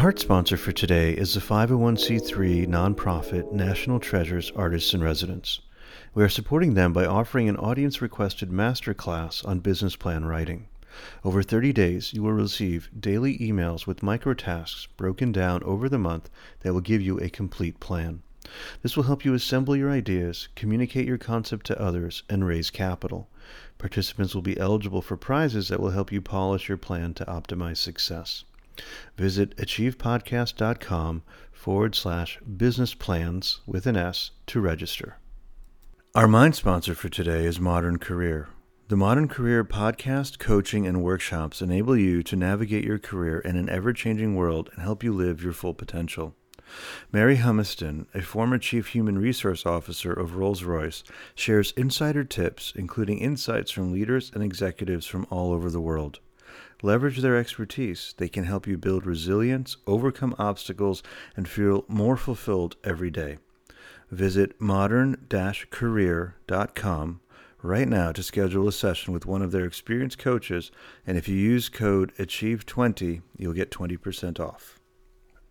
Our heart sponsor for today is the 501c3 nonprofit National Treasures Artists in Residence. We are supporting them by offering an audience requested masterclass on business plan writing. Over 30 days, you will receive daily emails with micro tasks broken down over the month that will give you a complete plan. This will help you assemble your ideas, communicate your concept to others, and raise capital. Participants will be eligible for prizes that will help you polish your plan to optimize success. Visit achievepodcast.com forward slash business plans with an S to register. Our mind sponsor for today is Modern Career. The Modern Career podcast, coaching, and workshops enable you to navigate your career in an ever changing world and help you live your full potential. Mary Humiston, a former Chief Human Resource Officer of Rolls Royce, shares insider tips, including insights from leaders and executives from all over the world. Leverage their expertise. They can help you build resilience, overcome obstacles, and feel more fulfilled every day. Visit modern career.com right now to schedule a session with one of their experienced coaches. And if you use code ACHIEVE20, you'll get 20% off.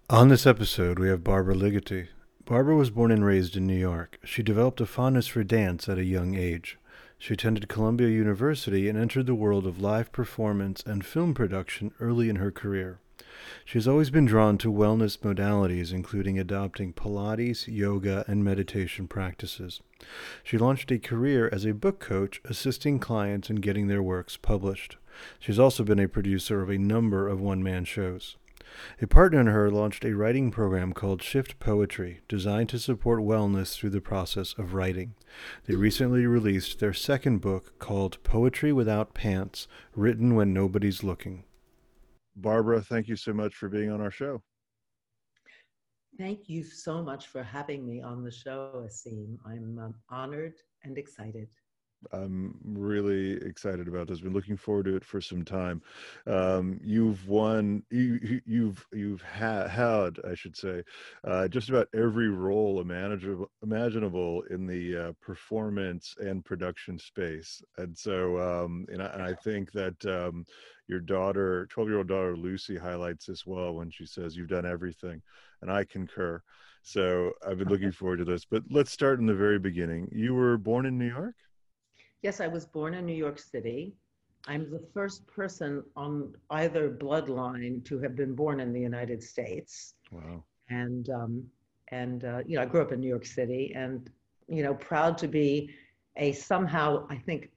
On this episode, we have Barbara Ligeti. Barbara was born and raised in New York. She developed a fondness for dance at a young age. She attended Columbia University and entered the world of live performance and film production early in her career. She has always been drawn to wellness modalities, including adopting Pilates, yoga, and meditation practices. She launched a career as a book coach, assisting clients in getting their works published. She's also been a producer of a number of one man shows. A partner in her launched a writing program called Shift Poetry, designed to support wellness through the process of writing. They recently released their second book called Poetry Without Pants Written When Nobody's Looking. Barbara, thank you so much for being on our show. Thank you so much for having me on the show, Asim. I'm um, honored and excited. I'm really excited about this. Been looking forward to it for some time. Um, you've won. You, you've you've ha- had, I should say, uh, just about every role imaginable imaginable in the uh, performance and production space. And so, um, and, I, and, I, think that um, your daughter, twelve year old daughter Lucy, highlights this well when she says you've done everything, and I concur. So I've been looking forward to this. But let's start in the very beginning. You were born in New York. Yes, I was born in New York City. I'm the first person on either bloodline to have been born in the United States. Wow. And um, and uh, you know, I grew up in New York City, and you know, proud to be a somehow I think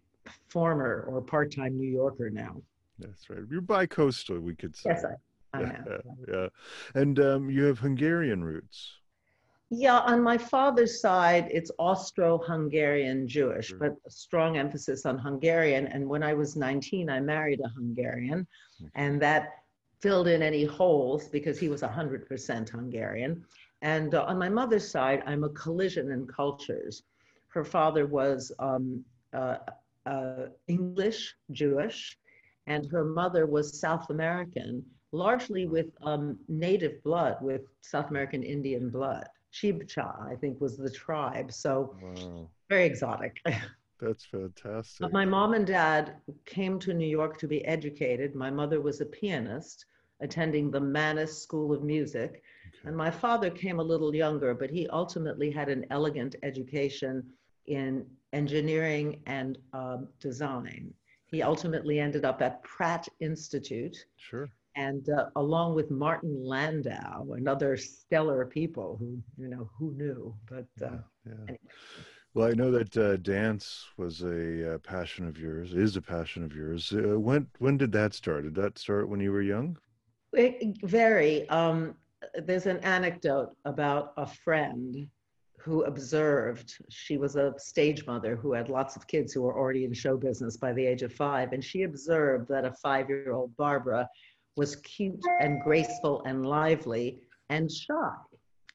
former or part-time New Yorker now. That's right. You're bi-coastal, we could say. Yes, I, I yeah, am. Yeah, yeah. And um, you have Hungarian roots. Yeah, on my father's side, it's Austro-Hungarian Jewish, but a strong emphasis on Hungarian. And when I was 19, I married a Hungarian, and that filled in any holes because he was 100% Hungarian. And uh, on my mother's side, I'm a collision in cultures. Her father was um, uh, uh, English Jewish, and her mother was South American, largely with um, native blood, with South American Indian blood. Chibcha, I think was the tribe. So wow. very exotic. That's fantastic. But my mom and dad came to New York to be educated. My mother was a pianist attending the Mannes School of Music. Okay. And my father came a little younger, but he ultimately had an elegant education in engineering and um, design. He ultimately ended up at Pratt Institute. Sure and uh, along with Martin Landau and other stellar people who you know who knew, but uh, yeah. Anyway. Well, I know that uh, dance was a uh, passion of yours, is a passion of yours. Uh, when when did that start? Did that start when you were young? It, very. Um, there's an anecdote about a friend who observed she was a stage mother who had lots of kids who were already in show business by the age of five and she observed that a five-year-old barbara was cute and graceful and lively and shy.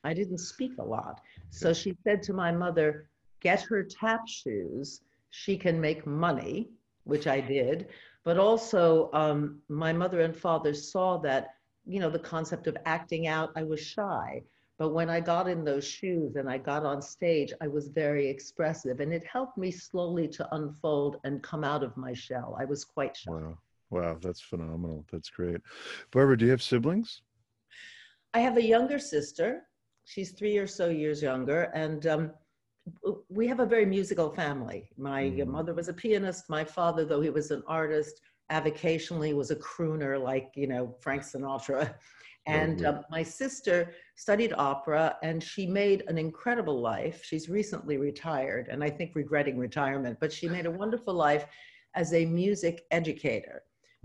I didn't speak a lot. So she said to my mother, Get her tap shoes. She can make money, which I did. But also, um, my mother and father saw that, you know, the concept of acting out, I was shy. But when I got in those shoes and I got on stage, I was very expressive and it helped me slowly to unfold and come out of my shell. I was quite shy. Wow. Wow, that's phenomenal. That's great. Barbara, do you have siblings? I have a younger sister. She's three or so years younger, and um, we have a very musical family. My mm. mother was a pianist. My father, though he was an artist, avocationally was a crooner like you know Frank Sinatra. And uh, my sister studied opera and she made an incredible life. She's recently retired and I think regretting retirement, but she made a wonderful life as a music educator.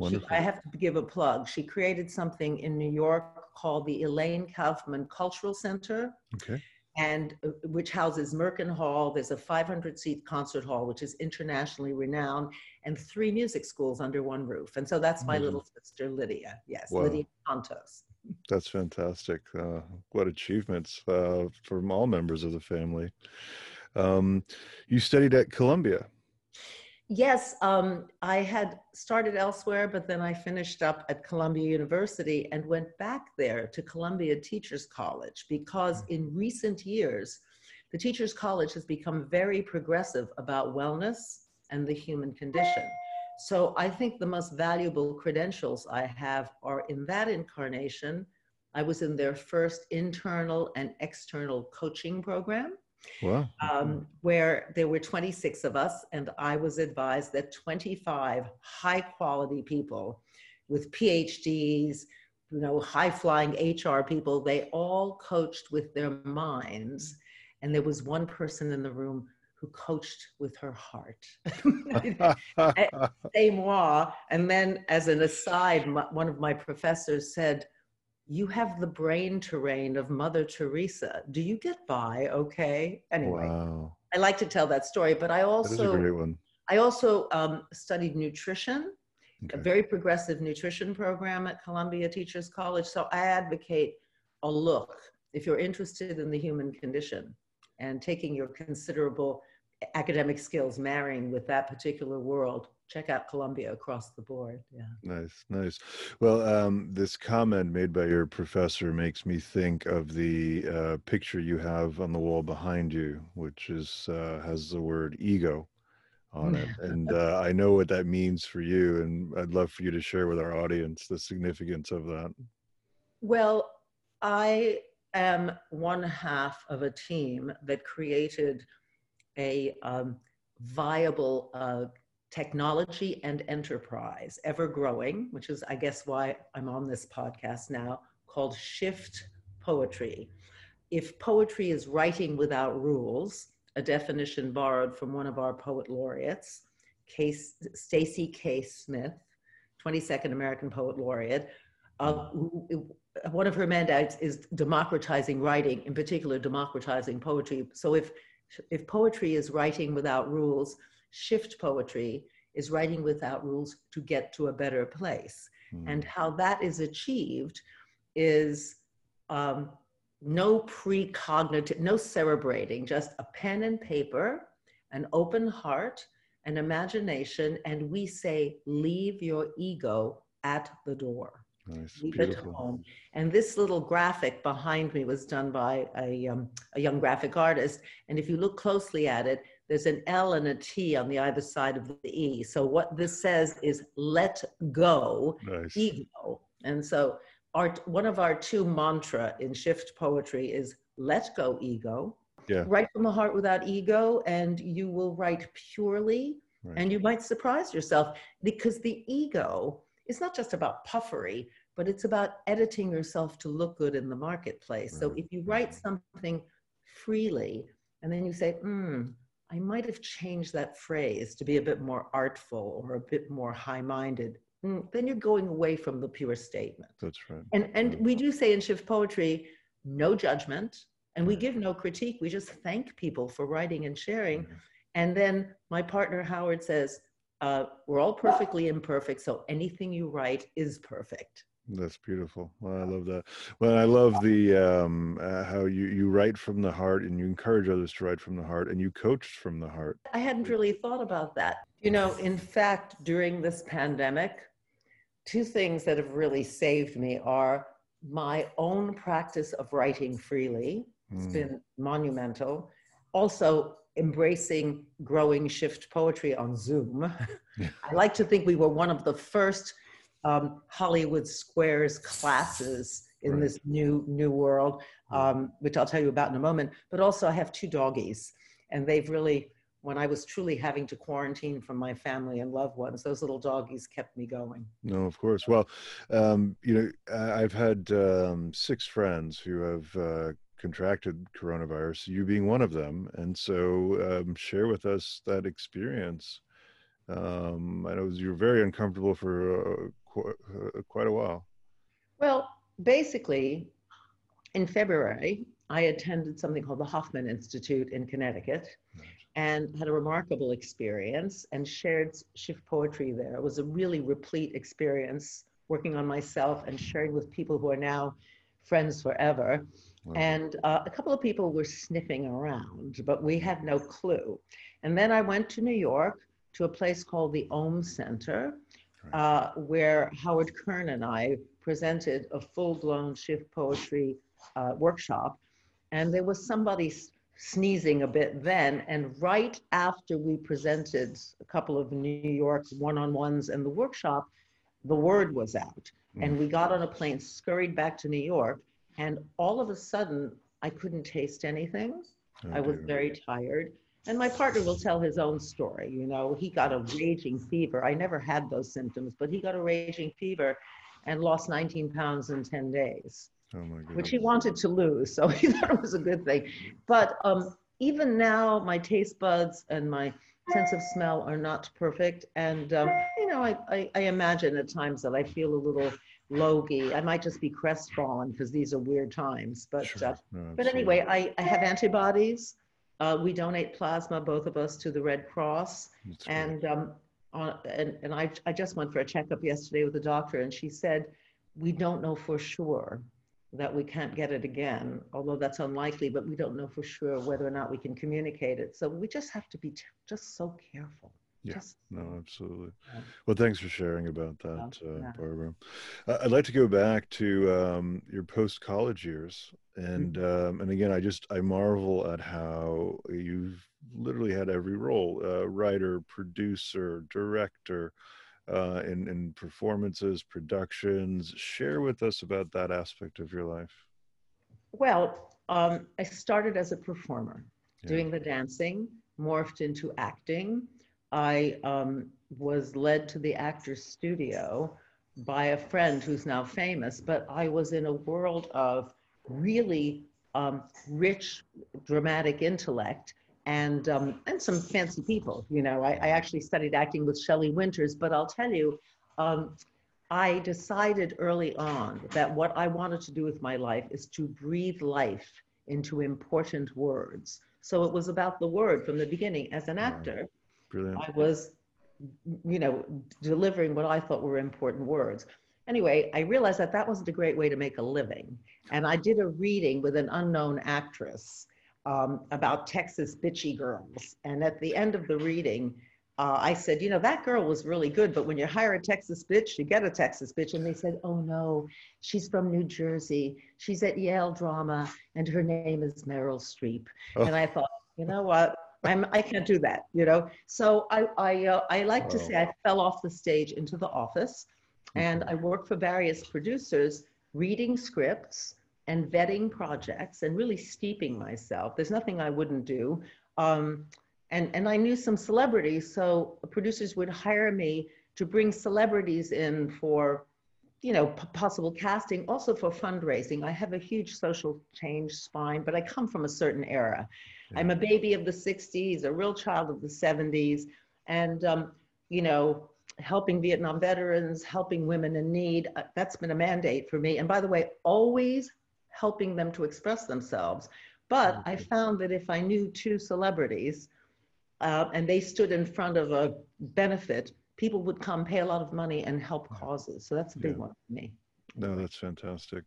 She, I have to give a plug. She created something in New York called the Elaine Kaufman Cultural Center. Okay and uh, which houses Merkin Hall. There's a 500 seat concert hall, which is internationally renowned, and three music schools under one roof. And so that's my mm little sister, Lydia. Yes, wow. Lydia Kontos. That's fantastic. Uh, what achievements uh, from all members of the family. Um, you studied at Columbia. Yes, um, I had started elsewhere, but then I finished up at Columbia University and went back there to Columbia Teachers College because hmm. in recent years, the Teachers College has become very progressive about wellness and the human condition. So I think the most valuable credentials I have are in that incarnation. I was in their first internal and external coaching program. Wow. Um, where there were 26 of us, and I was advised that 25 high quality people with PhDs, you know, high flying HR people, they all coached with their minds. And there was one person in the room who coached with her heart. C'est moi. And then, as an aside, one of my professors said, you have the brain terrain of Mother Teresa. Do you get by okay? Anyway, wow. I like to tell that story, but I also I also um, studied nutrition, okay. a very progressive nutrition program at Columbia Teachers College. So I advocate a look if you're interested in the human condition and taking your considerable academic skills marrying with that particular world check out Columbia across the board. Yeah. Nice, nice. Well, um, this comment made by your professor makes me think of the uh, picture you have on the wall behind you, which is uh, has the word ego on it, and uh, I know what that means for you, and I'd love for you to share with our audience the significance of that. Well, I am one half of a team that created a um, viable uh, technology and enterprise, ever growing, which is, I guess, why I'm on this podcast now, called Shift Poetry. If poetry is writing without rules, a definition borrowed from one of our poet laureates, Tracy K. Smith, 22nd American Poet Laureate. Uh, one of her mandates is democratizing writing, in particular, democratizing poetry. So if if poetry is writing without rules, shift poetry is writing without rules to get to a better place. Mm. And how that is achieved is um, no precognitive, no cerebrating, just a pen and paper, an open heart, an imagination, and we say, leave your ego at the door. Nice, leave beautiful. it home. And this little graphic behind me was done by a, um, a young graphic artist. And if you look closely at it, there's an L and a T on the either side of the E. So what this says is let go nice. ego. And so our one of our two mantra in shift poetry is let go ego. Yeah. Write from the heart without ego and you will write purely right. and you might surprise yourself because the ego is not just about puffery, but it's about editing yourself to look good in the marketplace. Right. So if you write something freely and then you say, hmm, I might have changed that phrase to be a bit more artful or a bit more high minded. Mm, then you're going away from the pure statement. That's right. And, and we do say in shift poetry, no judgment, and we give no critique. We just thank people for writing and sharing. Mm-hmm. And then my partner Howard says, uh, We're all perfectly imperfect, so anything you write is perfect. That's beautiful. Well, I love that. Well, I love the um, uh, how you you write from the heart and you encourage others to write from the heart and you coach from the heart. I hadn't really thought about that. You know, in fact, during this pandemic, two things that have really saved me are my own practice of writing freely. It's mm. been monumental. Also, embracing growing shift poetry on Zoom. I like to think we were one of the first um, Hollywood Squares classes in Right. this new new world, um, which I'll tell you about in a moment. But also, I have two doggies, and they've really, when I was truly having to quarantine from my family and loved ones, those little doggies kept me going. No, of course. Well, um, you know, I've had um, six friends who have uh, contracted coronavirus, you being one of them. And so um, share with us that experience. Um, I know you're very uncomfortable for uh, qu- uh, quite a while. Well, basically, in February, I attended something called the Hoffman Institute in Connecticut and had a remarkable experience and shared shift poetry there. It was a really replete experience working on myself and sharing with people who are now friends forever. Wow. And uh, a couple of people were sniffing around, but we had no clue. And then I went to New York to a place called the Ohm Center. Uh, where Howard Kern and I presented a full blown shift poetry uh, workshop. And there was somebody sneezing a bit then. And right after we presented a couple of New York one on ones and the workshop, the word was out. And we got on a plane, scurried back to New York. And all of a sudden, I couldn't taste anything. Oh, I was very tired. And my partner will tell his own story. You know, he got a raging fever. I never had those symptoms, but he got a raging fever and lost 19 pounds in 10 days, Oh my which he wanted to lose. So he thought it was a good thing. But um, even now, my taste buds and my sense of smell are not perfect. And, um, you know, I, I, I imagine at times that I feel a little logy. I might just be crestfallen because these are weird times. But Sure. uh, No, but anyway, I, I have antibodies. Uh, we donate plasma, both of us, to the Red Cross. That's. And, um, on, and, and I, I just went for a checkup yesterday with the doctor, and she said, We don't know for sure that we can't get it again, although that's unlikely, but we don't know for sure whether or not we can communicate it. So we just have to be t- just so careful. Yeah. Just, No, absolutely. Yeah. Well, thanks for sharing about that, uh. Barbara. Uh, I'd like to go back to um, your post-college years, and Mm-hmm. um, and again, I just I marvel at how you've literally had every role: uh, writer, producer, director, uh, in in performances, productions. Share with us about that aspect of your life. well, um, I started as a performer. Yeah. doing the dancing, morphed into acting. I um, was led to the actor's studio by a friend who's now famous, but I was in a world of really um, rich, dramatic intellect and um, and some fancy people. You know, I, I actually studied acting with Shelley Winters, but I'll tell you, um, I decided early on that what I wanted to do with my life is to breathe life into important words. So it was about the word from the beginning. As an actor, Brilliant. I was, you know, delivering what I thought were important words. Anyway, I realized that that wasn't a great way to make a living. And I did a reading with an unknown actress um, about Texas bitchy girls. And at the end of the reading, uh, I said, you know, that girl was really good, but when you hire a Texas bitch, you get a Texas bitch. And they said, oh no, she's from New Jersey. She's at Yale Drama, and her name is Meryl Streep. Oh. And I thought, you know what? I'm, I can't do that, you know. So I I, uh, I like to say I fell off the stage into the office, and Mhm. I worked for various producers, reading scripts and vetting projects, and really steeping myself. There's nothing I wouldn't do. Um, and and I knew some celebrities, so producers would hire me to bring celebrities in for you know, possible casting, also for fundraising. I have a huge social change spine, but I come from a certain era. I'm a baby of the 60s, a real child of the 70s, and, um, you know, helping Vietnam veterans, helping women in need. uh, That's been a mandate for me. And by the way, always helping them to express themselves. But I found that if I knew two celebrities uh, and they stood in front of a benefit, people would come pay a lot of money and help causes. So that's a big Yeah. one for me. No, that's fantastic.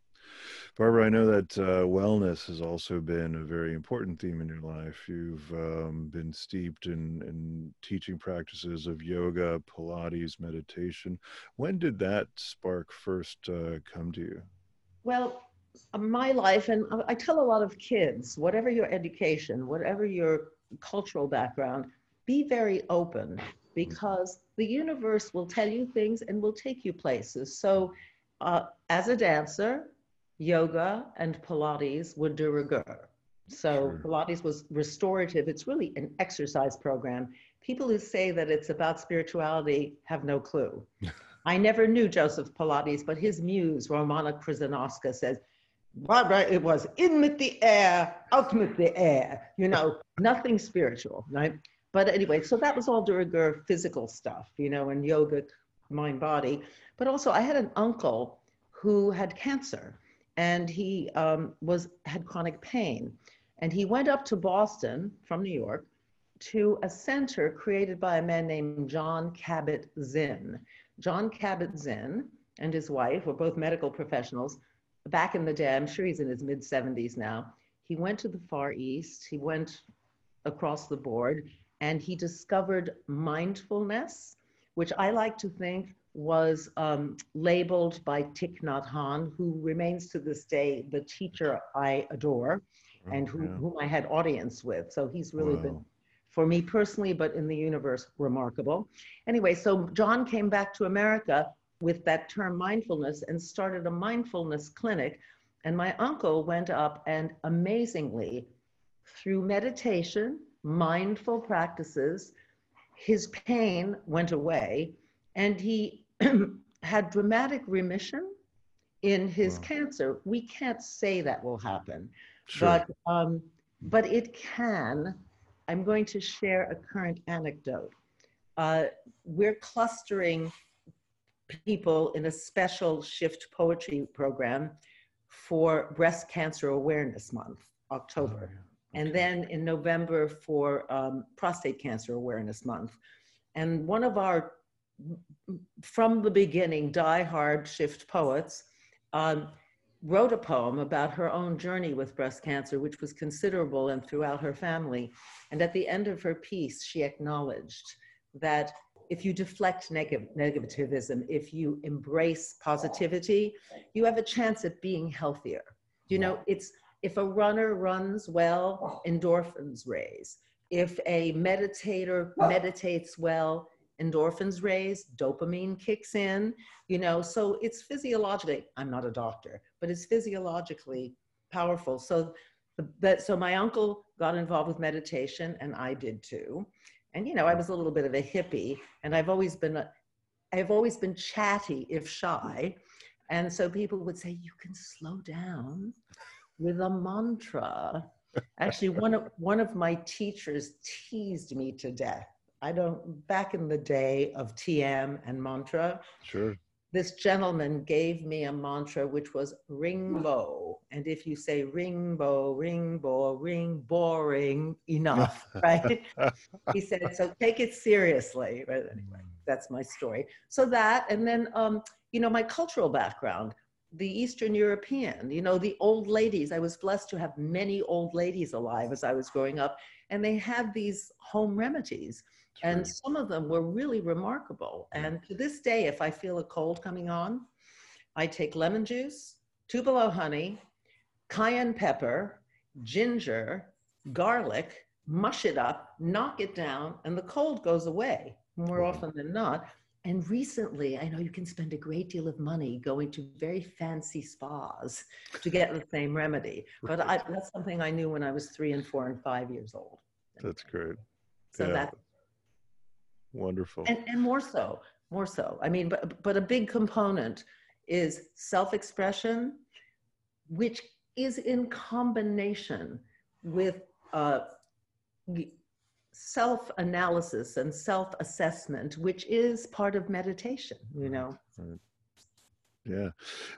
Barbara, I know that uh, wellness has also been a very important theme in your life. You've um, been steeped in, in teaching practices of yoga, Pilates, meditation. When did that spark first uh, come to you? Well, uh, my life, and I- I tell a lot of kids, whatever your education, whatever your cultural background, be very open because the universe will tell you things and will take you places. So, uh, as a dancer, yoga and Pilates were de rigueur. So Sure. Pilates was restorative. It's really an exercise program. People who say that it's about spirituality have no clue. I never knew Joseph Pilates, but his muse, Romana Kryzanowska, says, Barbara, it was in with the air, out with the air, you know, nothing spiritual, right? But anyway, so that was all rigueur physical stuff, you know, and yogic mind body. But also, I had an uncle who had cancer and he um, was had chronic pain. And he went up to Boston from New York to a center created by a man named John Cabot Zinn. Jon Kabat-Zinn and his wife were both medical professionals back in the day. I'm sure he's in his mid 70s now. He went to the Far East, he went across the board, and he discovered mindfulness, which I like to think was um, labeled by Thich Nhat Hanh, who remains to this day the teacher I adore and who, Oh, Yeah. whom I had audience with. So he's really been, for me personally, but in the universe, remarkable. Anyway, so John came back to America with that term mindfulness and started a mindfulness clinic. And my uncle went up and amazingly, through meditation, mindful practices, his pain went away and he had dramatic remission in his Wow. cancer. We can't say that will happen, Sure. but um, but it can. I'm going to share a current anecdote. Uh, we're clustering people in a special shift poetry program for Breast Cancer Awareness Month, October. Oh, yeah. And then in November for um, Prostate Cancer Awareness Month. And one of our, from the beginning, die-hard shift poets um, wrote a poem about her own journey with breast cancer, which was considerable and throughout her family. And at the end of her piece, she acknowledged that if you deflect neg- negativism, if you embrace positivity, you have a chance at being healthier. You know, it's if a runner runs well, endorphins raise. If a meditator meditates well, endorphins raise, dopamine kicks in, you know, so it's physiologically, I'm not a doctor, but it's physiologically powerful. So that so my uncle got involved with meditation and I did too. And you know, I was a little bit of a hippie and I've always been a, I've always been chatty if shy. And so people would say, you can slow down with a mantra. Actually, one of one of my teachers teased me to death. I don't back in the day of TM and mantra, Sure. this gentleman gave me a mantra which was ringbo. And if you say ringbo, ringbo, ring boring enough, right? he said, so take it seriously. But anyway, that's my story. So that, and then, um, you know, my cultural background, the Eastern European, you know, the old ladies. I was blessed to have many old ladies alive as I was growing up, and they had these home remedies. And some of them were really remarkable. And to this day, if I feel a cold coming on, I take lemon juice, tupelo honey, cayenne pepper, ginger, garlic, mush it up, knock it down, and the cold goes away more often than not. And recently, I know you can spend a great deal of money going to very fancy spas to get the same remedy. But I, that's something I knew when I was three and four and five years old. That's great. So yeah. that Wonderful. and, and more so more so i mean but but a big component is self-expression which is in combination with uh, y- self-analysis and self-assessment which is part of meditation you know Yeah.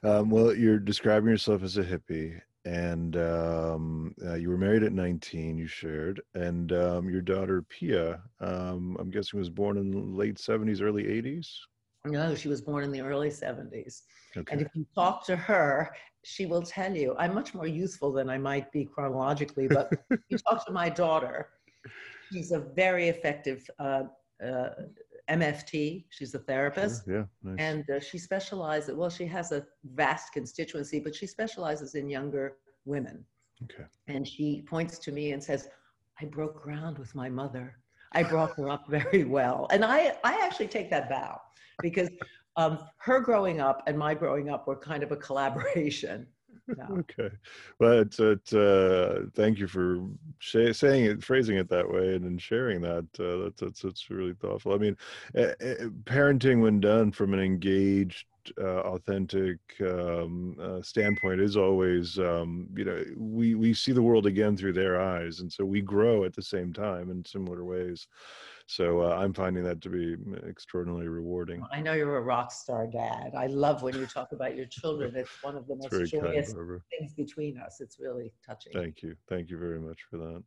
Um, well, you're describing yourself as a hippie, and um, uh, you were married at 19, you shared, and um, your daughter, Pia, um, I'm guessing was born in the late 70s, early 80s. no she was born in the early 70s Okay. and if you talk to her she will tell you i'm much more useful than i might be chronologically but you talk to my daughter she's a very effective uh, uh, mft she's a therapist Sure, Yeah. Nice. and uh, she specializes well she has a vast constituency but she specializes in younger women okay. and she points to me and says i broke ground with my mother i brought her up very well and i i actually take that vow because um, her growing up and my growing up were kind of a collaboration No. okay, but uh, thank you for sh- saying it, phrasing it that way, and then sharing that. Uh, that's, that's that's really thoughtful. I mean, uh, parenting when done from an engaged uh, authentic um, uh, standpoint is always um, you know we we see the world again through their eyes and so we grow at the same time in similar ways. So uh, i'm finding that to be extraordinarily rewarding. I know you're a rock star dad. I love when you talk about your children. It's one of the most joyous things between us. It's really touching. Thank you. Thank you very much for that.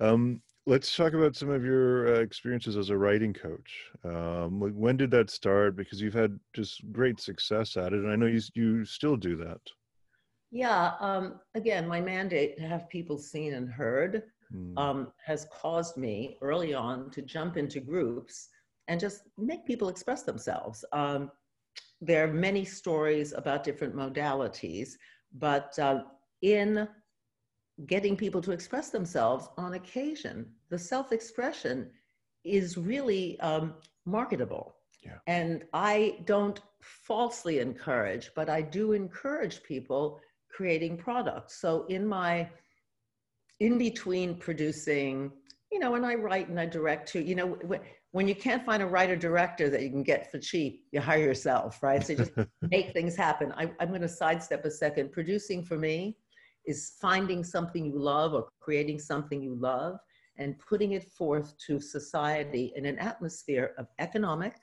Um, let's talk about some of your uh, experiences as a writing coach. Um, when did that start? Because you've had just great success at it, and I know you you still do that. Yeah. Um, again, my mandate to have people seen and heard mm. um, has caused me early on to jump into groups and just make people express themselves. Um, there are many stories about different modalities, but uh, in getting people to express themselves on occasion. The self expression is really um, marketable. Yeah. And I don't falsely encourage, but I do encourage people creating products. So in my, in between producing, you know, and I write and I direct too, you know, when you can't find a writer director that you can get for cheap, you hire yourself, right? So just make things happen. I, I'm going to sidestep a second. Producing for me is finding something you love or creating something you love and putting it forth to society in an atmosphere of economic,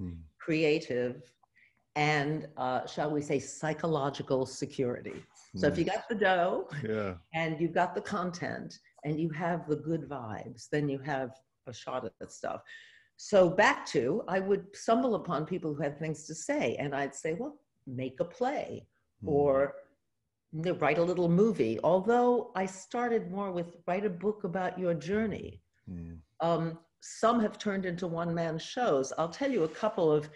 mm. creative, and uh, shall we say psychological security. So if you got the dough yeah. and you've got the content and you have the good vibes, then you have a shot at that stuff. So back to, I would stumble upon people who had things to say, and I'd say, well, make a play mm. or write a little movie. Although I started more with write a book about your journey. Mm. Um, some have turned into one man shows. I'll tell you a couple of,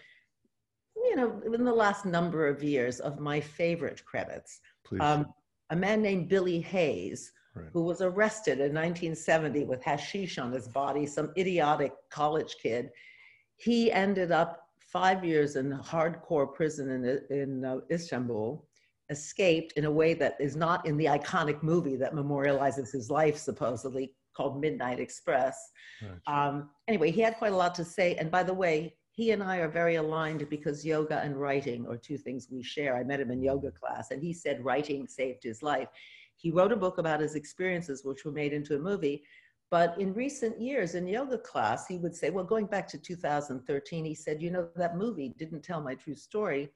you know, in the last number of years of my favorite credits. Um, a man named Billy Hayes, right. who was arrested in 1970 with hashish on his body, some idiotic college kid. He ended up five years in hardcore prison in, in uh, Istanbul escaped in a way that is not in the iconic movie that memorializes his life, supposedly called Midnight Express. Right. Um, anyway, he had quite a lot to say. And by the way, he and I are very aligned because yoga and writing are two things we share. I met him in yoga class, and he said writing saved his life. He wrote a book about his experiences, which were made into a movie. But in recent years in yoga class, he would say, well, going back to 2013, he said, you know, that movie didn't tell my true story.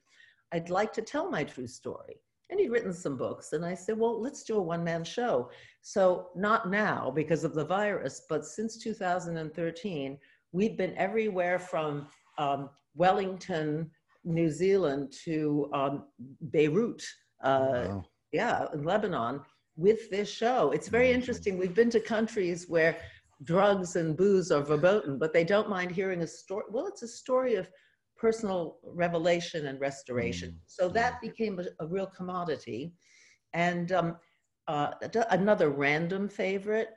I'd like to tell my true story. And he'd written some books. And I said, well, let's do a one man show. So, not now because of the virus, but since 2013, we've been everywhere from um, Wellington, New Zealand to um, Beirut, uh, wow. yeah, in Lebanon with this show. It's very interesting. We've been to countries where drugs and booze are verboten, but they don't mind hearing a story. Well, it's a story of personal revelation and restoration. Mm. So that became a, a real commodity. And um, uh, another random favorite,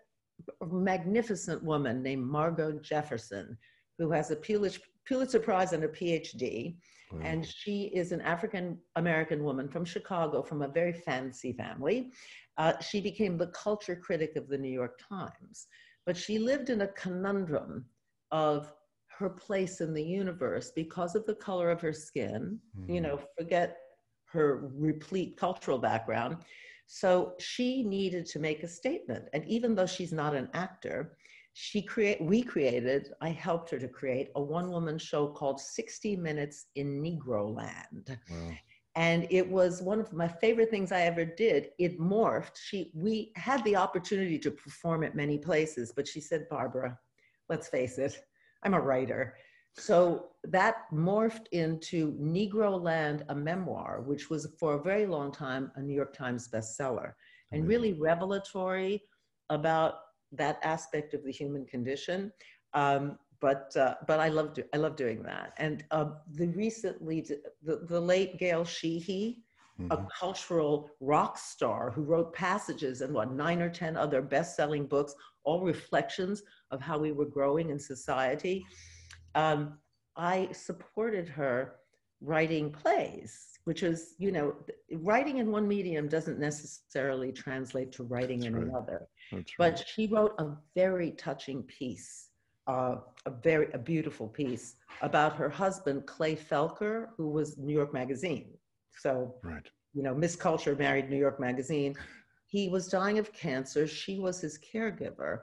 a magnificent woman named Margo Jefferson, who has a Pulitzer Prize and a PhD. Wow. And she is an African American woman from Chicago, from a very fancy family. Uh, she became the culture critic of the New York Times. But she lived in a conundrum of her place in the universe because of the color of her skin, mm. you know, forget her replete cultural background. So she needed to make a statement. And even though she's not an actor, she create we created, I helped her to create a one-woman show called 60 Minutes in Negroland. Wow. And it was one of my favorite things I ever did. It morphed. She we had the opportunity to perform at many places, but she said, Barbara, let's face it, I'm a writer. So that morphed into Negroland, a memoir, which was for a very long time a New York Times bestseller and really revelatory about that aspect of the human condition. Um, but uh, but I love do, I love doing that. And uh, the recently the, the late Gail Sheehy, mm-hmm. a cultural rock star who wrote passages and what nine or ten other best-selling books, all reflections of how we were growing in society. Um, I supported her writing plays, which is, you know, writing in one medium doesn't necessarily translate to writing That's in right. another. That's But right. she wrote a very touching piece, uh, a very a beautiful piece about her husband Clay Felker, who was New York Magazine. So Right. you know, Miss Culture married New York Magazine. He was dying of cancer. She was his caregiver.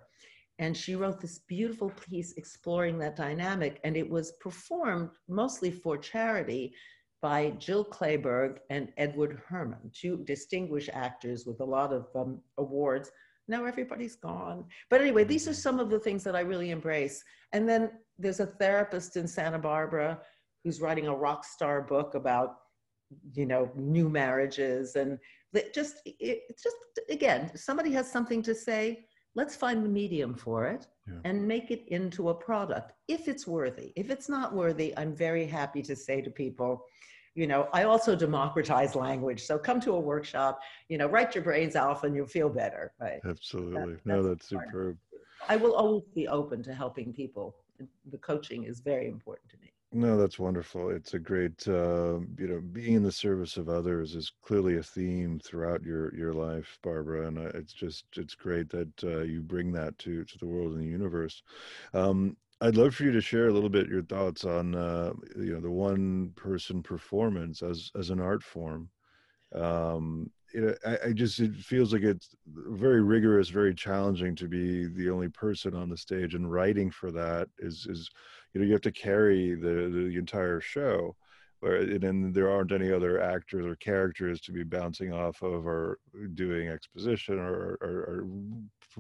And she wrote this beautiful piece exploring that dynamic. And it was performed mostly for charity by Jill Clayburgh and Edward Herrmann, two distinguished actors with a lot of um, awards. Now everybody's gone. But anyway, these are some of the things that I really embrace. And then there's a therapist in Santa Barbara who's writing a rock star book about you know new marriages and just it, it's just again somebody has something to say let's find the medium for it Yeah. and make it into a product if it's worthy if it's not worthy i'm very happy to say to people you know i also democratize language so come to a workshop you know write your brains off and you'll feel better right Absolutely. no, that's that's part. superb. i will always be open to helping people the coaching is very important to me No, that's wonderful. It's a great, uh, you know, being in the service of others is clearly a theme throughout your your life, Barbara, and uh, it's just it's great that uh, you bring that to to the world and the universe. Um, I'd love for you to share a little bit your thoughts on, uh, you know, the one person performance as as an art form. Um, you know, I, I just it feels like it's very rigorous, very challenging to be the only person on the stage, and writing for that is is you know you have to carry the the entire show where and then there aren't any other actors or characters to be bouncing off of or doing exposition or, or, or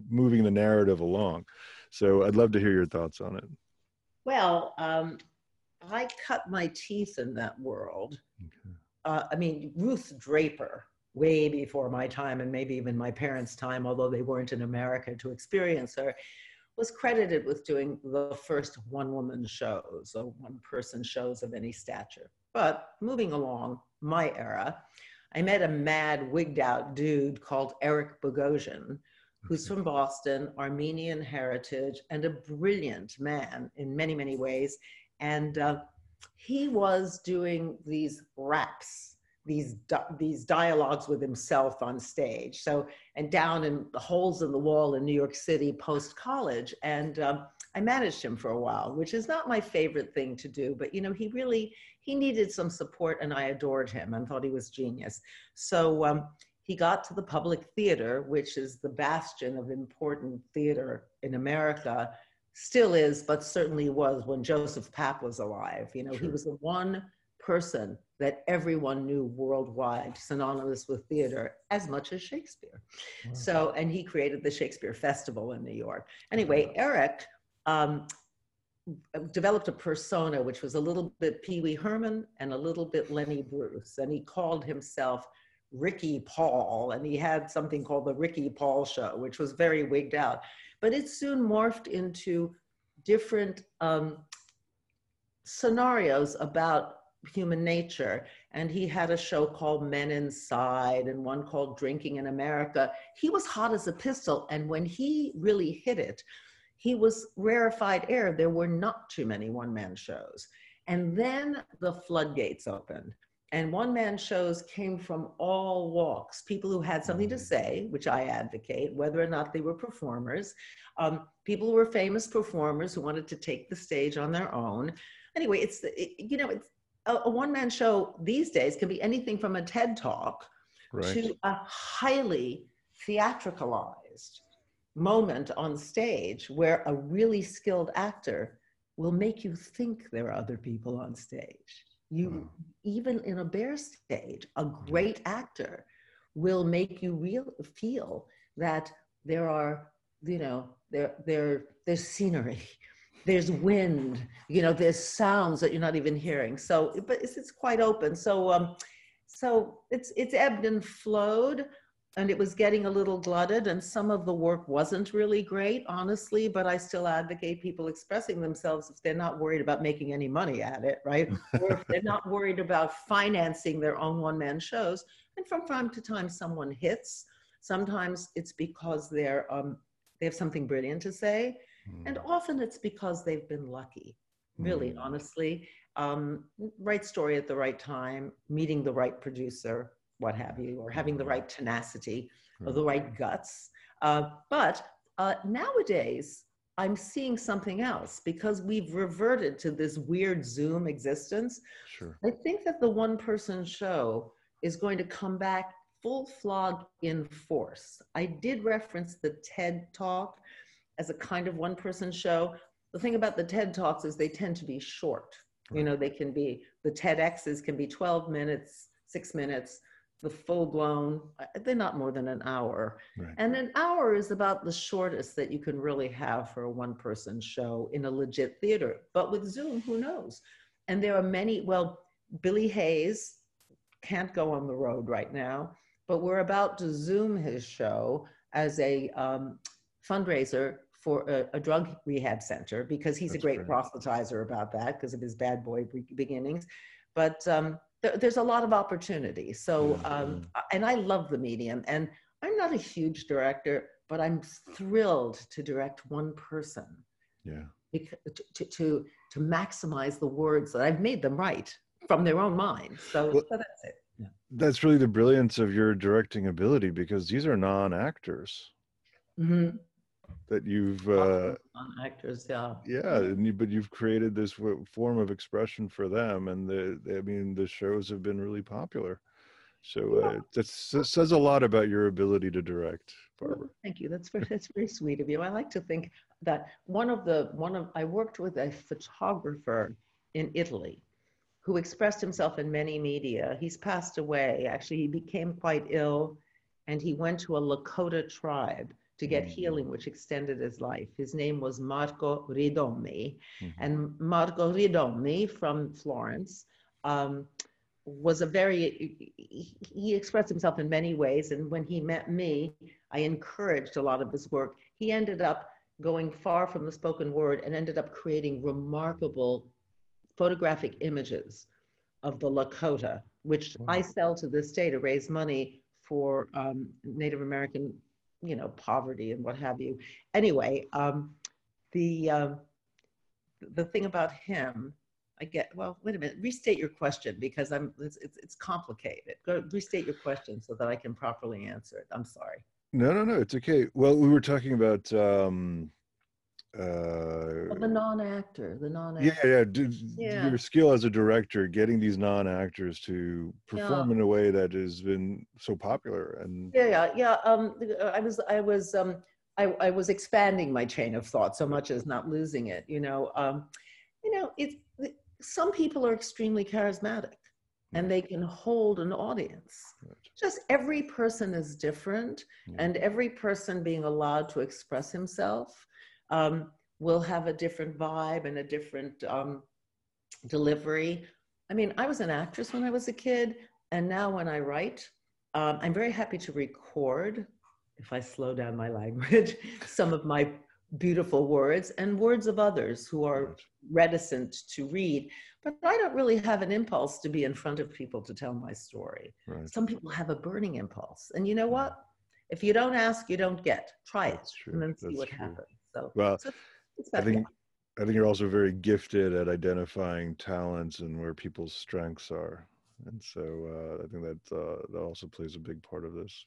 moving the narrative along. So i'd love to hear your thoughts on it. Well, um, I cut my teeth in that world. Uh, I mean, Ruth Draper, way before my time and maybe even my parents' time, although they weren't in America to experience her, was credited with doing the first one woman shows or one person shows of any stature. But moving along, my era, I met a mad, wigged out dude called Eric Bogosian, who's from Boston, Armenian heritage, and a brilliant man in many, many ways. And uh, he was doing these raps, these these dialogues with himself on stage. So and down in the holes in the wall in New York City post college, and um, I managed him for a while, which is not my favorite thing to do. But you know, he really he needed some support, and I adored him and thought he was genius. So. Um, he got to the public theater, which is the bastion of important theater in America, still is, but certainly was when Joseph Papp was alive. You know, he was the one person that everyone knew worldwide, synonymous with theater as much as Shakespeare. Wow. So, and he created the Shakespeare Festival in New York. Anyway, Eric um, developed a persona which was a little bit Pee Wee Herman and a little bit Lenny Bruce, and he called himself Ricky Paul, and he had something called the Ricky Paul Show, which was very wigged out. But it soon morphed into different um, scenarios about human nature. And he had a show called Men Inside and one called Drinking in America. He was hot as a pistol. And when he really hit it, he was rarefied air. There were not too many one man shows. And then the floodgates opened. And one man shows came from all walks people who had something to say, which I advocate, whether or not they were performers, um, people who were famous performers who wanted to take the stage on their own. Anyway, it's, it, you know, it's a, a one man show these days can be anything from a TED talk right to a highly theatricalized moment on stage where a really skilled actor will make you think there are other people on stage. You, Wow. even in a bare stage, a hmm. great actor will make you real feel that there are, you know, there there there's scenery, there's wind, you know, there's sounds that you're not even hearing. So, but it's, it's quite open. So, um, so it's it's ebbed and flowed and it was getting a little glutted and some of the work wasn't really great honestly but i still advocate people expressing themselves if they're not worried about making any money at it right or if they're not worried about financing their own one-man shows and from time to time someone hits sometimes it's because they're um, they have something brilliant to say and Mm, often it's because they've been lucky really mm, honestly um, right story at the right time, meeting the right producer, what have you, or having the right tenacity or the right guts. Uh, but uh, nowadays, I'm seeing something else because we've reverted to this weird Zoom existence. Sure. I think that the one person show is going to come back full flog in force. I did reference the TED Talk as a kind of one person show. The thing about the TED Talks is they tend to be short. You know, they can be, the TEDx's can be 12 minutes, six minutes, the full blown, uh, they're not more than an hour. Right. And an hour is about the shortest that you can really have for a one person show in a legit theater. But with Zoom, who knows? And there are many, well, Billy Hayes can't go on the road right now, but we're about to Zoom his show as a um, fundraiser for a, a, drug rehab center because he's That's a great great. proselytizer about that because of his bad boy beginnings. But um, there, there's a lot of opportunity. So, um, and I love the medium. And I'm not a huge director, but I'm thrilled to direct one person Yeah. to, to, to maximize the words that I've made them right from their own mind. So, Well- so that's it. Yeah. That's really the brilliance of your directing ability because these are non-actors Mhm. That you've uh actors, yeah. yeah and you, but you've created this w- form of expression for them and the i mean the shows have been really popular so uh, that says a lot about your ability to direct barbara Thank you. That's very, that's very sweet of you. I like to think that one of the, one of, I worked with a photographer in Italy who expressed himself in many media. He's passed away. Actually, he became quite ill and he went to a Lakota tribe to get healing, which extended his life. His name was Marco Ridomi. Mhm. And Marco Ridomi from Florence um, was a very, he- expressed himself in many ways. And when he met me, I encouraged a lot of his work. He ended up going far from the spoken word and ended up creating remarkable photographic images of the Lakota, which I sell to this day to raise money for um, Native American, you know, poverty and what have you. Anyway, um, the um, the thing about him, I get. Well, wait a minute. Restate your question because I'm. It's it's, it's complicated. Go restate your question so that I can properly answer it. I'm sorry. no no no it's okay well we were talking about um uh the non-actor, the non-actor. yeah yeah, Yeah. your skill as a director getting these non-actors to perform in a way that has been so popular and Yeah, yeah, yeah. Um, I was, I was, um, I, I was expanding my chain of thought so much as not losing it. You know, um, you know, it's some people are extremely charismatic, and they can hold an audience. Just every person is different, Yeah. and every person being allowed to express himself um, will have a different vibe and a different um, delivery. I mean, I was an actress when I was a kid, and now when I write, um, I'm very happy to record, if I slow down my language, some of my beautiful words and words of others who are reticent to read. But I don't really have an impulse to be in front of people to tell my story. right Some people have a burning impulse. And you know what? If you don't ask, you don't get. Try it and then see That's what true. happens. So, well so I think I think you're also very gifted at identifying talents and where people's strengths are, and so uh, I think that uh, that also plays a big part of this.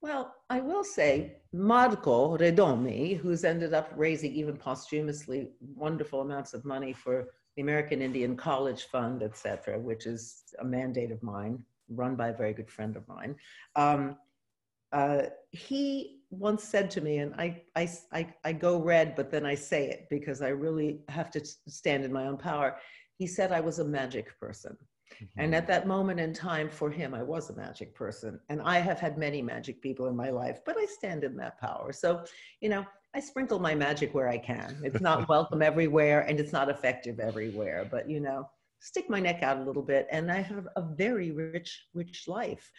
Well, I will say Marco Redomi, who's ended up raising even posthumously wonderful amounts of money for the American Indian College Fund, et cetera, which is a mandate of mine, run by a very good friend of mine. Um, uh, he once said to me, and I, I, I, I go red, but then I say it because I really have to stand in my own power. He said I was a magic person. And at that moment in time, for him, I was a magic person. And I have had many magic people in my life, but I stand in that power. So, you know, I sprinkle my magic where I can. It's not welcome everywhere and it's not effective everywhere, but, you know, stick my neck out a little bit. And I have a very rich, rich life.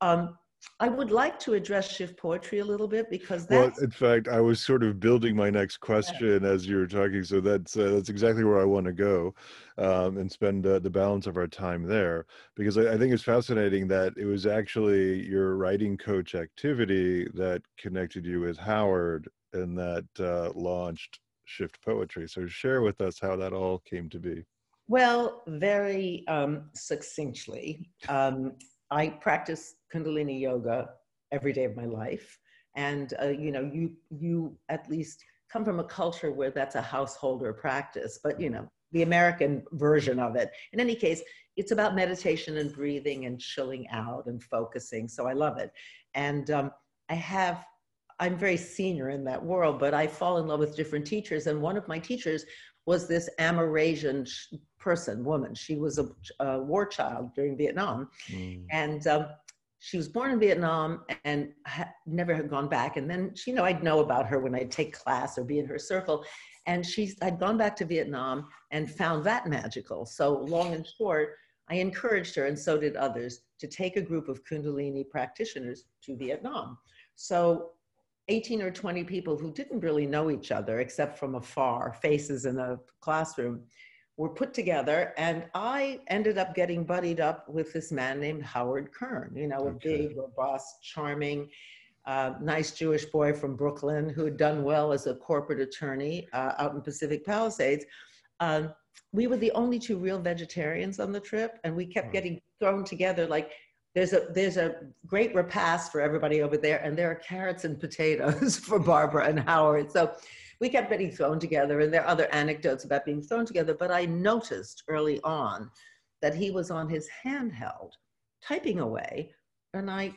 Um, I would like to address shift poetry a little bit because Well, in fact, I was sort of building my next question as you were talking, so that's uh, that's exactly where I want to go, um, and spend uh, the balance of our time there because I, I think it's fascinating that it was actually your writing coach activity that connected you with Howard and that uh, launched Shift Poetry. So share with us how that all came to be. Well, very um, succinctly, um, I practice Kundalini yoga every day of my life, and uh, you know, you you at least come from a culture where that's a householder practice, but you know, the American version of it. In any case, it's about meditation and breathing and chilling out and focusing. So I love it, and um, I have I'm very senior in that world, but I fall in love with different teachers. And one of my teachers was this Amerasian person, woman. She was a, a war child during Vietnam. Mm. And um, she was born in Vietnam and ha- never had gone back. And then, you know, I'd know about her when I'd take class or be in her circle. And she, I'd gone back to Vietnam and found that magical. So, long and short, I encouraged her, and so did others, to take a group of Kundalini practitioners to Vietnam. So 18 or 20 people who didn't really know each other except from afar, faces in a classroom, were put together. And I ended up getting buddied up with this man named Howard Kern, you know, okay. a big, robust, charming, uh, nice Jewish boy from Brooklyn who had done well as a corporate attorney uh, out in Pacific Palisades. Um, we were the only two real vegetarians on the trip, and we kept getting thrown together like there's a there's a great repast for everybody over there, and there are carrots and potatoes for Barbara and Howard. So we kept getting thrown together, and there are other anecdotes about being thrown together. But I noticed early on that he was on his handheld, typing away, and I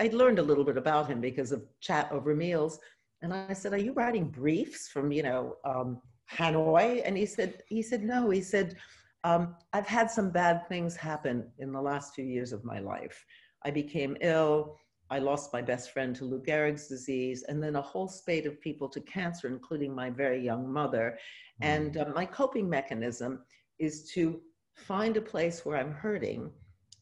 I learned a little bit about him because of chat over meals. And I said, "Are you writing briefs from you know um, Hanoi?" And he said, "He said no." He said um, I've had some bad things happen in the last few years of my life. I became ill. I lost my best friend to Lou Gehrig's disease, and then a whole spate of people to cancer, including my very young mother. Mm. And uh, my coping mechanism is to find a place where I'm hurting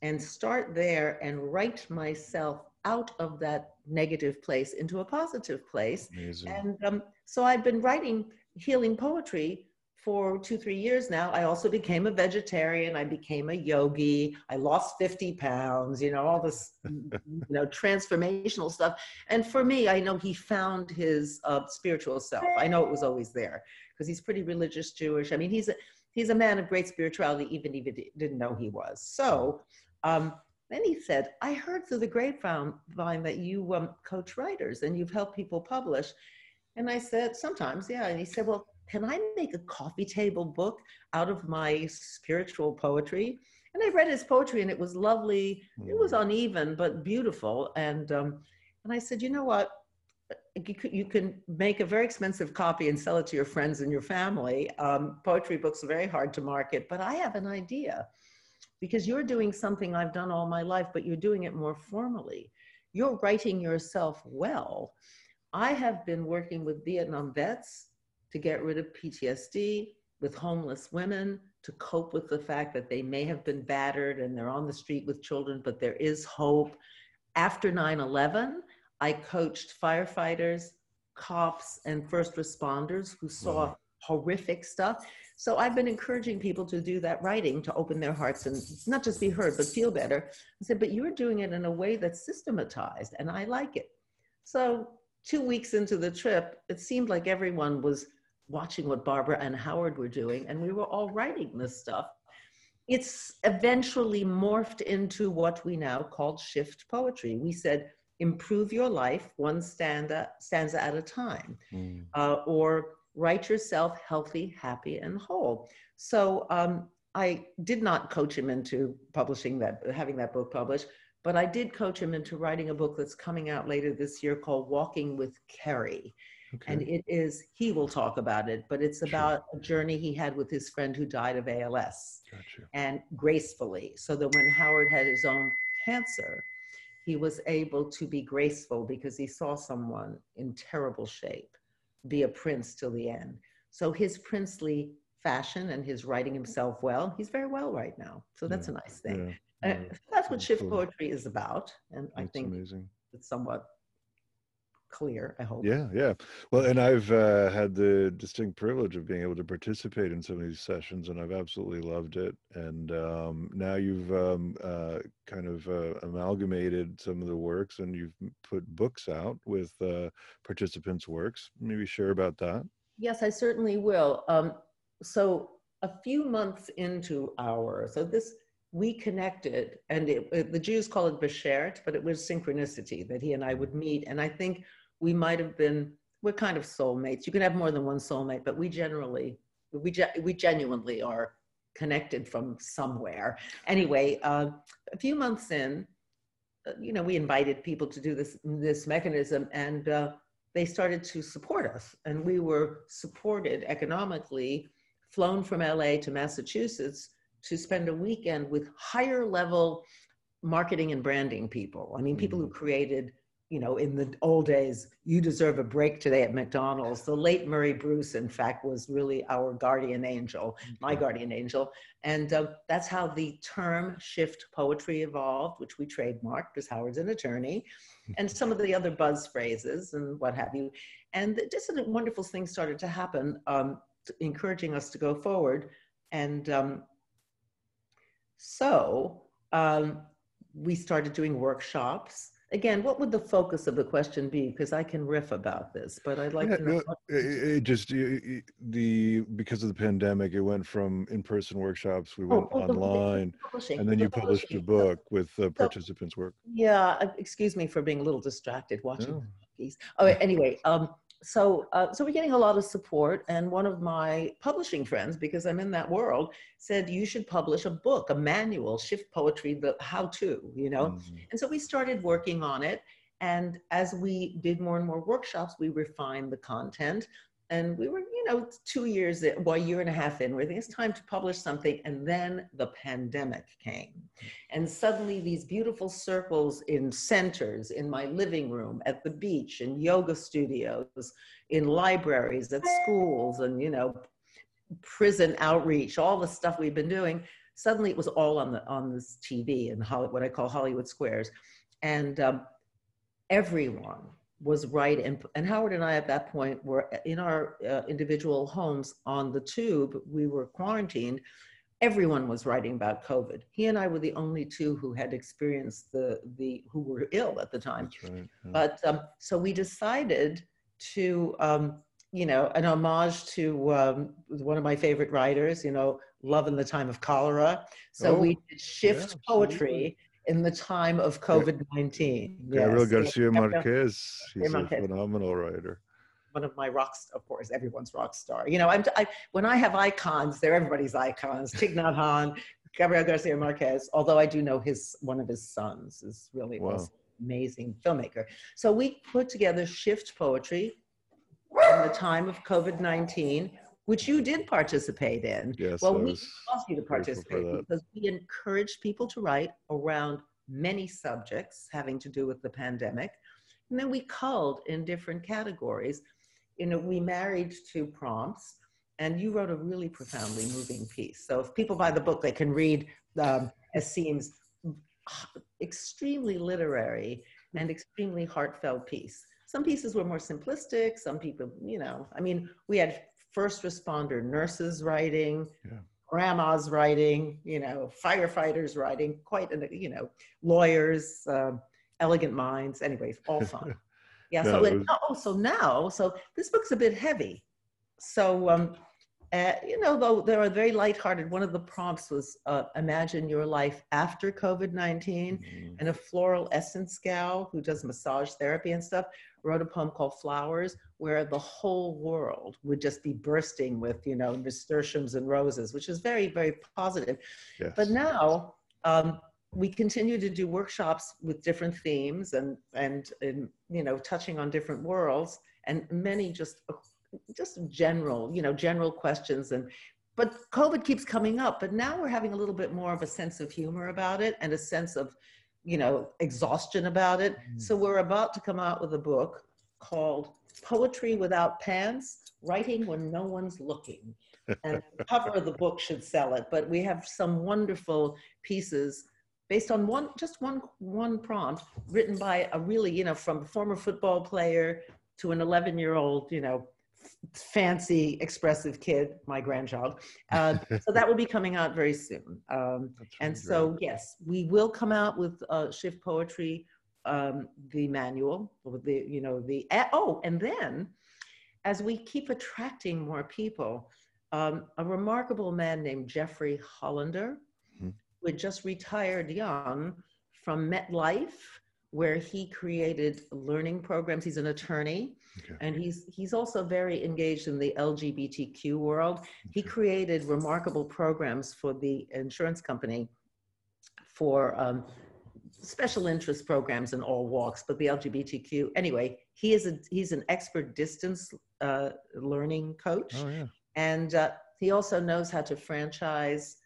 and start there and write myself out of that negative place into a positive place. Amazing. And um, so I've been writing healing poetry for two, three years now, I also became a vegetarian. I became a yogi. I lost 50 pounds, you know, all this, you know, transformational stuff. And for me, I know he found his uh, spiritual self. I know it was always there because he's pretty religious Jewish. I mean, he's a, he's a man of great spirituality, even if he didn't know he was. So um, then he said, I heard through the grapevine that you um, coach writers and you've helped people publish. And I said, sometimes, yeah. And he said, well, can I make a coffee table book out of my spiritual poetry? And I read his poetry and it was lovely. It was mm. uneven, but beautiful. And, um, and I said, you know what? You, you can make a very expensive copy and sell it to your friends and your family. Um, poetry books are very hard to market, but I have an idea because you're doing something I've done all my life, but you're doing it more formally. You're writing yourself well. I have been working with Vietnam vets to get rid of PTSD with homeless women, to cope with the fact that they may have been battered and they're on the street with children, but there is hope. After 9 11, I coached firefighters, cops, and first responders who saw wow. horrific stuff. So I've been encouraging people to do that writing to open their hearts and not just be heard, but feel better. I said, but you're doing it in a way that's systematized, and I like it. So two weeks into the trip, it seemed like everyone was watching what Barbara and Howard were doing, and we were all writing this stuff. It's eventually morphed into what we now call shift poetry. We said, improve your life one stanza, stanza at a time, mm. uh, or write yourself healthy, happy, and whole. So um, I did not coach him into publishing that, having that book published, but I did coach him into writing a book that's coming out later this year called Walking with Kerry. Okay. And it is, he will talk about it, but it's about sure. a journey he had with his friend who died of ALS gotcha. and gracefully. So that when Howard had his own cancer, he was able to be graceful because he saw someone in terrible shape be a prince till the end. So his princely fashion and his writing himself well, he's very well right now. So that's yeah. a nice thing. Yeah. Uh, yeah. that's what shift poetry is about. And that's I think amazing. it's somewhat clear, I hope. Yeah, yeah. Well, and I've uh, had the distinct privilege of being able to participate in some of these sessions, and I've absolutely loved it. And um, now you've um, uh, kind of uh, amalgamated some of the works, and you've put books out with uh, participants' works. Maybe share about that. Yes, I certainly will. Um, so a few months into our, so this, we connected, and it, it, the Jews call it beshert, but it was synchronicity that he and I would meet. And I think we might have been, we're kind of soulmates. You can have more than one soulmate, but we generally, we, we genuinely are connected from somewhere. Anyway, uh, a few months in, uh, you know, we invited people to do this, this mechanism and uh, they started to support us. And we were supported economically, flown from LA to Massachusetts to spend a weekend with higher level marketing and branding people. I mean, people who mm. created you know, in the old days, you deserve a break today at McDonald's. The late Murray Bruce, in fact, was really our guardian angel, my guardian angel. And uh, that's how the term shift poetry evolved, which we trademarked because Howard's an attorney, and some of the other buzz phrases and what have you. And just a wonderful thing started to happen, um, encouraging us to go forward. And um, so um, we started doing workshops again, what would the focus of the question be? Because I can riff about this, but I'd like yeah, to know. No, it, it just it, the because of the pandemic, it went from in-person workshops, we oh, went oh, online, the, and then the you published a book with uh, participants' work. Yeah, uh, excuse me for being a little distracted watching. No. Oh, anyway, um, so uh, so we're getting a lot of support and one of my publishing friends because i'm in that world said you should publish a book a manual shift poetry the how to you know mm-hmm. and so we started working on it and as we did more and more workshops we refined the content and we were, you know, two years, well, year and a half in, we it's time to publish something. And then the pandemic came. And suddenly these beautiful circles in centers, in my living room, at the beach, in yoga studios, in libraries, at schools, and, you know, prison outreach, all the stuff we've been doing. Suddenly it was all on the on this TV and what I call Hollywood Squares. And um, everyone was right and, and howard and i at that point were in our uh, individual homes on the tube we were quarantined. Everyone was writing about covid. He and i were the only two who had experienced the the who were ill at the time. Right, yeah. but um, so we decided to um, you know an homage to um, one of my favorite writers you know love in the time of cholera. So oh, we did shift yeah, poetry in the time of COVID 19. Gabriel yes. Garcia Marquez. He's Marquez. a phenomenal writer. One of my rocks, of course, everyone's rock star. You know, I'm, I, when I have icons, they're everybody's icons. Thich Nhat Hanh, Gabriel Garcia Marquez, although I do know his, one of his sons is really wow. amazing filmmaker. So we put together Shift Poetry in the time of COVID 19 which you did participate in. Yes, well, we asked you to participate because we encouraged people to write around many subjects having to do with the pandemic. And then we culled in different categories. You know, we married two prompts, and you wrote a really profoundly moving piece. So if people buy the book, they can read um, seems extremely literary and extremely heartfelt piece. Some pieces were more simplistic. Some people, you know, I mean, we had first responder nurses writing, yeah. grandmas writing, you know, firefighters writing, quite, an, you know, lawyers, uh, elegant minds. Anyway, all fun. Yeah. so was... oh, so now, so this book's a bit heavy. So um, uh, you know, though they were very lighthearted. One of the prompts was uh, imagine your life after COVID 19. Mm-hmm. And a floral essence gal who does massage therapy and stuff wrote a poem called Flowers, where the whole world would just be bursting with, you know, nasturtiums and roses, which is very, very positive. Yes. But now, um, we continue to do workshops with different themes and, and, and, you know, touching on different worlds and many just just general, you know, general questions and but COVID keeps coming up, but now we're having a little bit more of a sense of humor about it and a sense of, you know, exhaustion about it. Mm. So we're about to come out with a book called Poetry Without Pants, Writing When No One's Looking. And the cover of the book should sell it, but we have some wonderful pieces based on one just one one prompt written by a really, you know, from a former football player to an 11 year old, you know, fancy, expressive kid, my grandchild. Uh, so that will be coming out very soon. Um, and so, great. yes, we will come out with uh, Shift Poetry, um, the manual, with the, you know, the, oh, and then as we keep attracting more people, um, a remarkable man named Jeffrey Hollander, Mhm. who had just retired young from MetLife, where he created learning programs. He's an attorney, Okay. and he's he's also very engaged in the LGBTQ world. He created remarkable programs for the insurance company for um, special interest programs in all walks, but the LGBTQ. Anyway, he is a he's an expert distance uh, learning coach, Oh yeah. and uh, he also knows how to franchise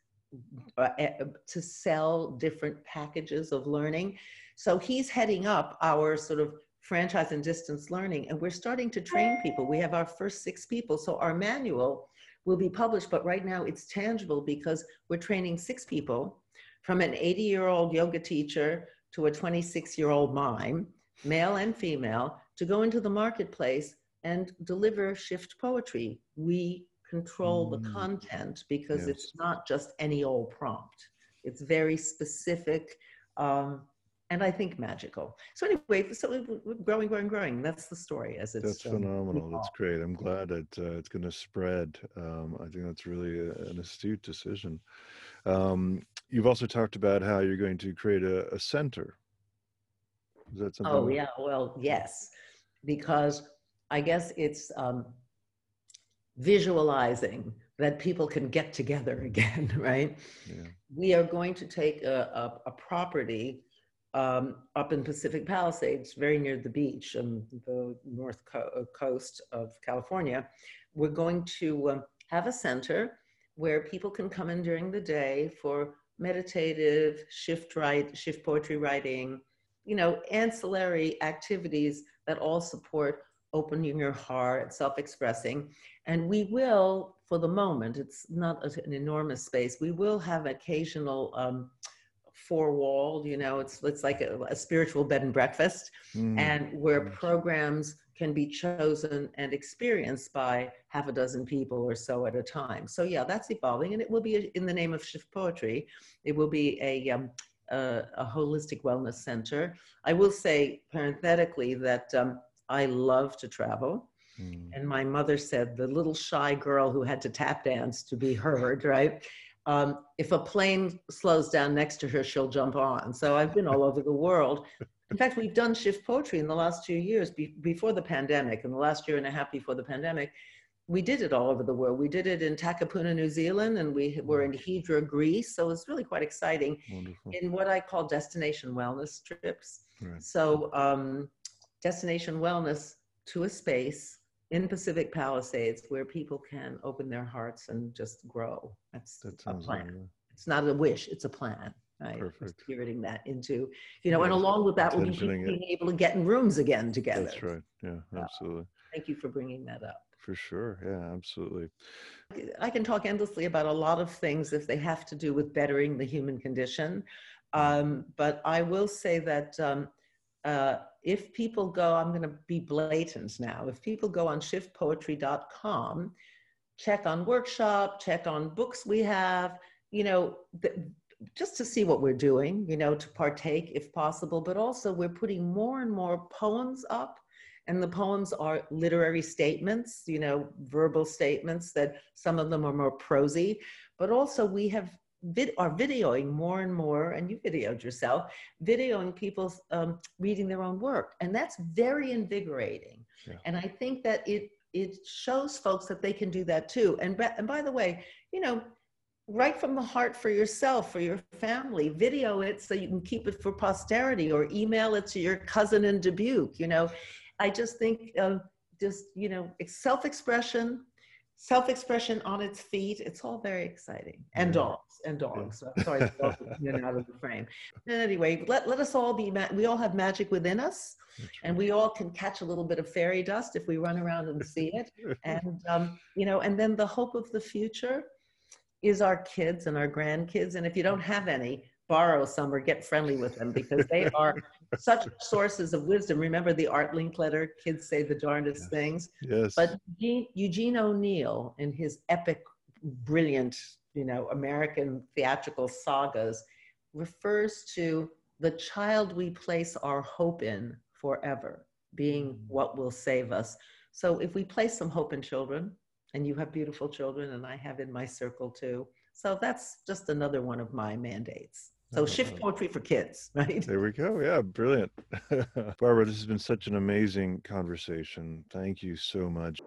uh, eh, to sell different packages of learning. So he's heading up our sort of franchise and distance learning, and we're starting to train people. We have our first six people, so our manual will be published, but right now it's tangible because we're training six people from an 80 year old yoga teacher to a 26 year old mime, male and female, to go into the marketplace and deliver shift poetry. We control the Mm. content because Yes. it's not just any old prompt, it's very specific. Um, and I think magical. So anyway, so we- we're growing, growing, growing. That's the story as it's. That's um, phenomenal. That's great. I'm glad that uh, it's going to spread. Um, I think that's really a, an astute decision. Um, you've also talked about how you're going to create a, a center. Is that something? Oh yeah, well yes, because I guess it's um, visualizing that people can get together again, right? Yeah. We are going to take a, a, a property um, up in Pacific Palisades, very near the beach on the north co- uh, coast of California. We're going to um, have a center where people can come in during the day for meditative shift write, shift poetry writing, you know, ancillary activities that all support opening your heart, self-expressing. And we will, for the moment, it's not an enormous space. We will have occasional um, four-walled, you know, it's it's like a, a spiritual bed and breakfast, Mm, and where programs can be chosen and experienced by half a dozen people or so at a time. So yeah, that's evolving, and it will be in the name of shift poetry. It will be a um, a, a holistic wellness center. I will say parenthetically that um, I love to travel. mm, And my mother said, the little shy girl who had to tap dance to be heard, right? Um, if a plane slows down next to her, she'll jump on. So I've been all over the world. In fact, we've done shift poetry in the last two years be- before the pandemic, in the last year and a half before the pandemic. We did it all over the world. We did it in Takapuna, New Zealand, and we were in Hydra, Greece. So it's really quite exciting wonderful. in what I call destination wellness trips. Right. So, um, destination wellness to a space in Pacific Palisades where people can open their hearts and just grow. That's That a plan. It's not a wish, it's a plan. Right? We're Perfect. Spiriting that into, you know, and along with that, we'll be being able to get in rooms again together. That's right. Yeah, absolutely. Thank you for bringing that up. For sure. Yeah, absolutely. I can talk endlessly about a lot of things if they have to do with bettering the human condition. Um, but I will say that um, uh, if people go, I'm going to be blatant now. If people go on shiftpoetry.com, check on workshop, check on books we have, you know, th- just to see what we're doing, you know, to partake if possible. But also, we're putting more and more poems up and the poems are literary statements, you know, verbal statements that some of them are more prosy, but also we have vid- are videoing more and more, and you videoed yourself, videoing people um, reading their own work, and that's very invigorating. Yeah. And I think that it it shows folks that they can do that too. And and by the way, you know. Write from the heart for yourself, for your family. Video it so you can keep it for posterity, or email it to your cousin in Dubuque. You know, I just think um, just, you know, self-expression, self-expression on its feet. It's all very exciting. And Yeah. dogs, and dogs. I'm sorry, dogs out of the frame. Anyway, let, let us all be, ma- we all have magic within us and we all can catch a little bit of fairy dust if we run around and see it. And, um, you know, and then the hope of the future is our kids and our grandkids. And if you don't have any, borrow some or get friendly with them because they are such sources of wisdom. Remember the Art Linkletter, kids say the darndest Yes. things. Yes. But Eugene, Eugene O'Neill, in his epic, brilliant, you know, American theatrical sagas, refers to the child we place our hope in forever being Mm. what will save us. So if we place some hope in children, and you have beautiful children, and I have in my circle too. So that's just another one of my mandates. So Oh, shift poetry for kids, right? There we go. Yeah, brilliant. Barbara, this has been such an amazing conversation. Thank you so much.